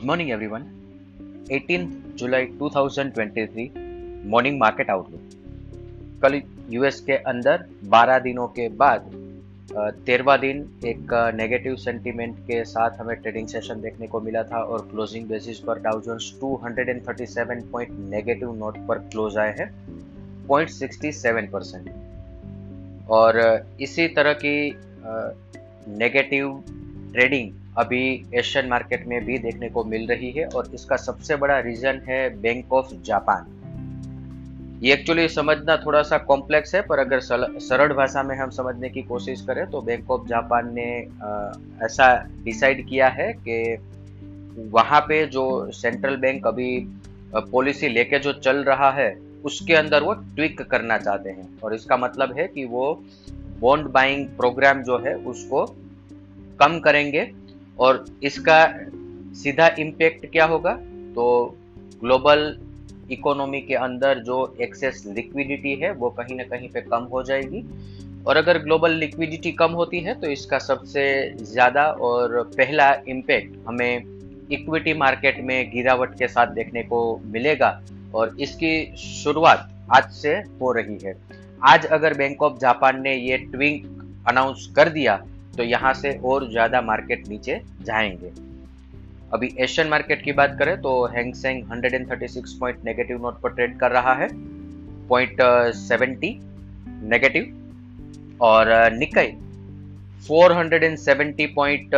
Good morning everyone 18 July 2023 morning market outlook कल US के अंदर 12 दिनों के बाद तेरहवा दिन एक नेगेटिव सेंटीमेंट के साथ हमें ट्रेडिंग सेशन देखने को मिला था और क्लोजिंग बेसिस पर Dow Jones 237 point negative note पर क्लोज आए हैं 0.67 परसेंट और इसी तरह की नेगेटिव ट्रेडिंग अभी एशियन मार्केट में भी देखने को मिल रही है और इसका सबसे बड़ा रीजन है बैंक ऑफ़ जापान ये एक्चुअली समझना थोड़ा सा कॉम्प्लेक्स है, पर अगर सरल भाषा में हम समझने की कोशिश करें तो बैंक ऑफ़ जापान ने ऐसा डिसाइड किया है कि वहाँ पे जो सेंट्रल बैंक अभी पॉलिसी लेके जो चल रहा है, उसके अंदर वो ट्विक करना चाहते हैं। और इसका मतलब है कि वो बॉन्ड बाइंग प्रोग्राम जो है, उसको कम करेंगे और इसका सीधा इम्पेक्ट क्या होगा? तो ग्लोबल इकोनॉमी के अंदर जो एक्सेस लिक्विडिटी है, वो कहीं ना कहीं पे कम हो जाएगी। और अगर ग्लोबल लिक्विडिटी कम होती है तो इसका सबसे ज़्यादा और पहला इम्पेक्ट हमें इक्विटी मार्केट में गिरावट के साथ देखने को मिलेगा। और इसकी शुरुआत आज से हो रही है। आज अगर बैंक ऑफ़ जापान ने ये ट्विंक अनाउंस कर दिया तो यहाँ से और ज़्यादा मार्केट नीचे जाएँगे। अभी एशियन मार्केट की बात करें तो Hang Seng 136 point negative note पर ट्रेड कर रहा है। पॉइंट सेवेंटी नेगेटिव और निकई 470 पॉइंट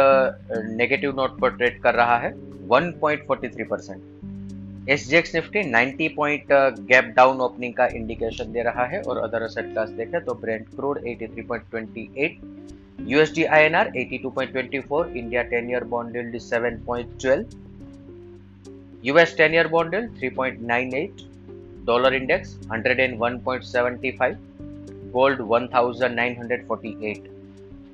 नेगेटिव नोट पर ट्रेड कर रहा है। 1.43 percent S G X Nifty 90 point gap down opening का इंडिकेशन दे रहा है और अदर असेट क्लास देखें तो Brent crude 83.28 USD INR 82.24, India 10 year bond yield is 7.12, US 10 year bond yield 3.98, dollar index 101.75, gold 1948.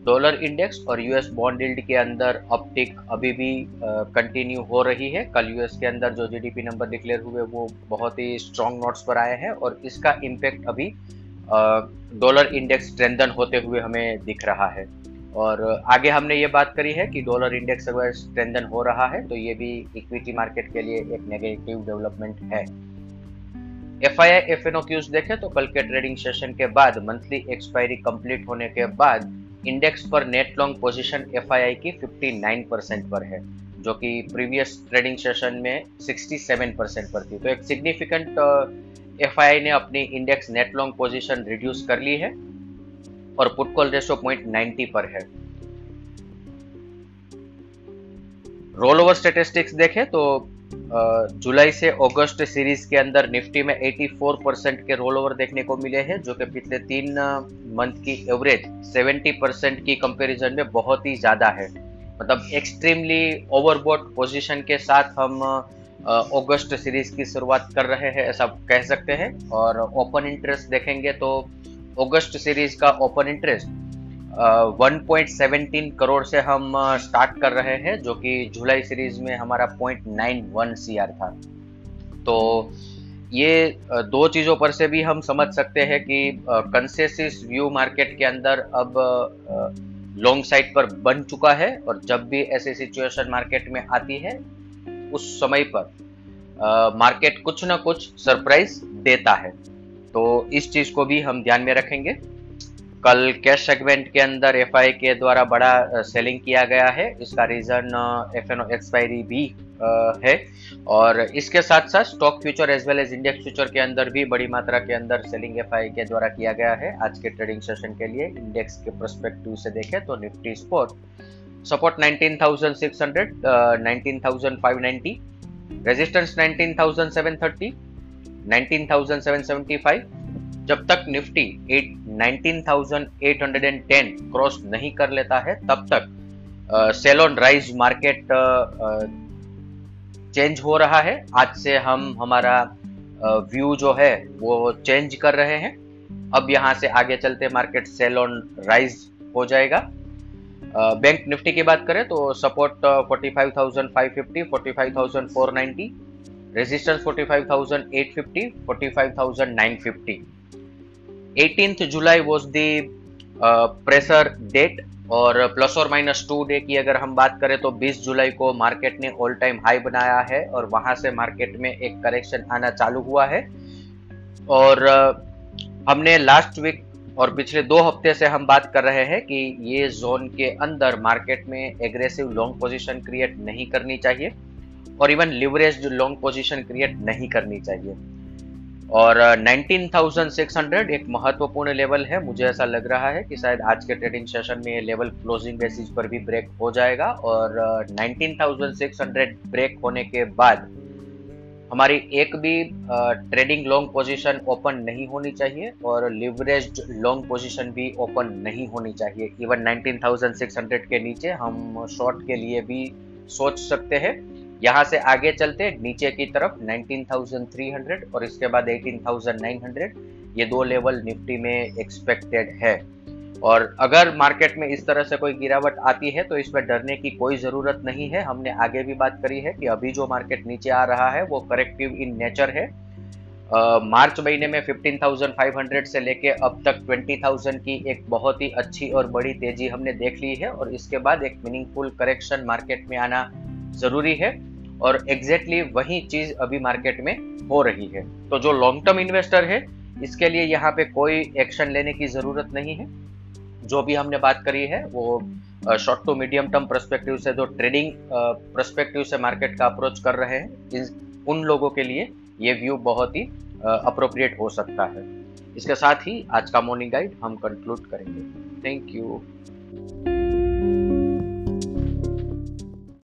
Dollar index और US bond yield के अंदर अपटिक अभी भी कंटिन्यू हो रही है। कल यूएस के अंदर जो जीडीपी नंबर डिक्लेयर हुए वो बहुत ही स्ट्रॉन्ग नोट्स पर आए हैं और इसका इम्पेक्ट अभी डॉलर इंडेक्स स्ट्रेंथन होते हुए हमें दिख रहा है। और आगे हमने ये बात करी है कि डॉलर इंडेक्स अगर स्ट्रेंथन हो रहा है तो ये भी इक्विटी मार्केट के लिए एक नेगेटिव डेवलपमेंट है। F I I F N O cues देखे तो कल के ट्रेडिंग सेशन के बाद, मंथली एक्सपायरी कंप्लीट होने के बाद, इंडेक्स पर net long position F I I की 59 परसेंट पर है, जो कि प्रीवियस ट्रेडिंग सेशन में 67 परसेंट पर थी। तो एक सिग्निफिकेंट एफ़ ने अपनी index net long position reduce कर ली है और put call ratio point ninety पर है। रोल ओवर स्टेटिस्टिक्स देखें तो जुलाई से अगस्त सीरीज़ के अंदर निफ्टी में 84 परसेंट के रोल ओवर देखने को मिले हैं, जो कि पिछले तीन मंथ की एवरेज 70 परसेंट की कंपैरिजन में बहुत ही ज़्यादा है। मतलब एक्सट्रीमली ओवरबोट पोजीशन के साथ हम अगस्त सीरीज़ की शुरुआत कर रहे हैं, ऐसा कह सकते हैं। और ओपन इंटरेस्ट देखेंगे तो अगस्त सीरीज़ का ओपन इंटरेस्ट 1.17 करोड़ से हम स्टार्ट कर रहे हैं, जो कि जुलाई सीरीज़ में हमारा 0.91 सीआर था। तो ये दो चीज़ों पर से भी हम समझ सकते हैं कि कंसेसिस व्यू मार्केट के अंदर अब लॉन्ग साइड पर बन चुका है, और जब भी ऐसी सिचुएशन मार्केट में आती है उस समय पर मार्केट कुछ ना कुछ सरप्राइज़ देता है। तो इस चीज़ को भी हम ध्यान में रखेंगे। कल कैश सेगमेंट के अंदर एफ़ के द्वारा बड़ा सेलिंग किया गया है। इसका रीजन एफ़ एन एक्सपायरी भी है। और इसके साथ साथ stock future as well as index future के अंदर भी बड़ी मात्रा के अंदर सेलिंग एफ़ के द्वारा किया गया है। आज के ट्रेडिंग सेशन के लिए इंडेक्स के प्रोस्पेक्टिव से देखें तो Nifty sport support 19,600, uh, 19,590, resistance 19,730, 19,775 जब तक निफ्टी 19,810 क्रॉस नहीं कर लेता है तब तक sell on rise market change हो रहा है। आज से हम हमारा व्यू जो है वो चेंज कर रहे हैं। अब यहाँ से आगे चलते मार्केट सेल ऑन राइज हो जाएगा। बैंक निफ्टी की बात करें तो support 45,550, 45,490 resistance 45850 45950 18th july was the uh, pressure date और प्लस और माइनस टू डे की अगर हम बात करें तो 20 जुलाई को मार्केट ने ऑल टाइम हाई बनाया है और वहाँ से मार्केट में एक करेक्शन आना चालू हुआ है। और हमने लास्ट वीक और पिछले दो हफ़्ते से हम बात कर रहे हैं कि ये जोन के अंदर मार्केट में एग्रेसिव लॉन्ग पोजीशन क्रिएट नहीं करनी चाहिए और even leverage long position create नहीं करनी चाहिए। और 19,600 एक महत्वपूर्ण लेवल है। मुझे ऐसा लग रहा है कि शायद आज के ट्रेडिंग सेशन में ये लेवल क्लोजिंग बेसिस पर भी ब्रेक हो जाएगा और 19,600 ब्रेक होने के बाद हमारी एक भी ट्रेडिंग लॉन्ग पोजीशन ओपन नहीं होनी चाहिए और लिवरेज लॉन्ग पोजीशन भी ओपन नहीं होनी चाहिए। इवन 19,600 के नीचे हम शॉर्ट के लिए भी सोच सकते हैं। यहाँ से आगे चलते नीचे की तरफ़ 19,300 और इसके बाद 18,900 ये दो लेवल निफ्टी में एक्सपेक्टेड है। और अगर मार्केट में इस तरह से कोई गिरावट आती है तो इसमें डरने की कोई ज़रूरत नहीं है। हमने आगे भी बात करी है कि अभी जो मार्केट नीचे आ रहा है वो करेक्टिव इन नेचर है। मार्च Uh, महीने में 15,500 से लेके अब तक 20,000 की एक बहुत ही अच्छी और बड़ी तेज़ी हमने देख ली है और इसके बाद एक मीनिंगफुल करेक्शन मार्केट में आना ज़रूरी है और एग्जैक्टली exactly वही चीज़ अभी मार्केट में हो रही है। तो जो लॉन्ग टर्म इन्वेस्टर है इसके लिए यहाँ पे कोई एक्शन लेने की ज़रूरत नहीं है। जो भी हमने बात करी है, वो short to medium term perspective से, जो ट्रेडिंग परस्पेक्टिव से मार्केट का अप्रोच कर रहे हैं, इन, उन लोगों के लिए ये व्यू बहुत ही अप्रोप्रिएट हो सकता है। इसके साथ ही आज का मॉर्निंग गाइड हम कंक्लूड करेंगे। Thank you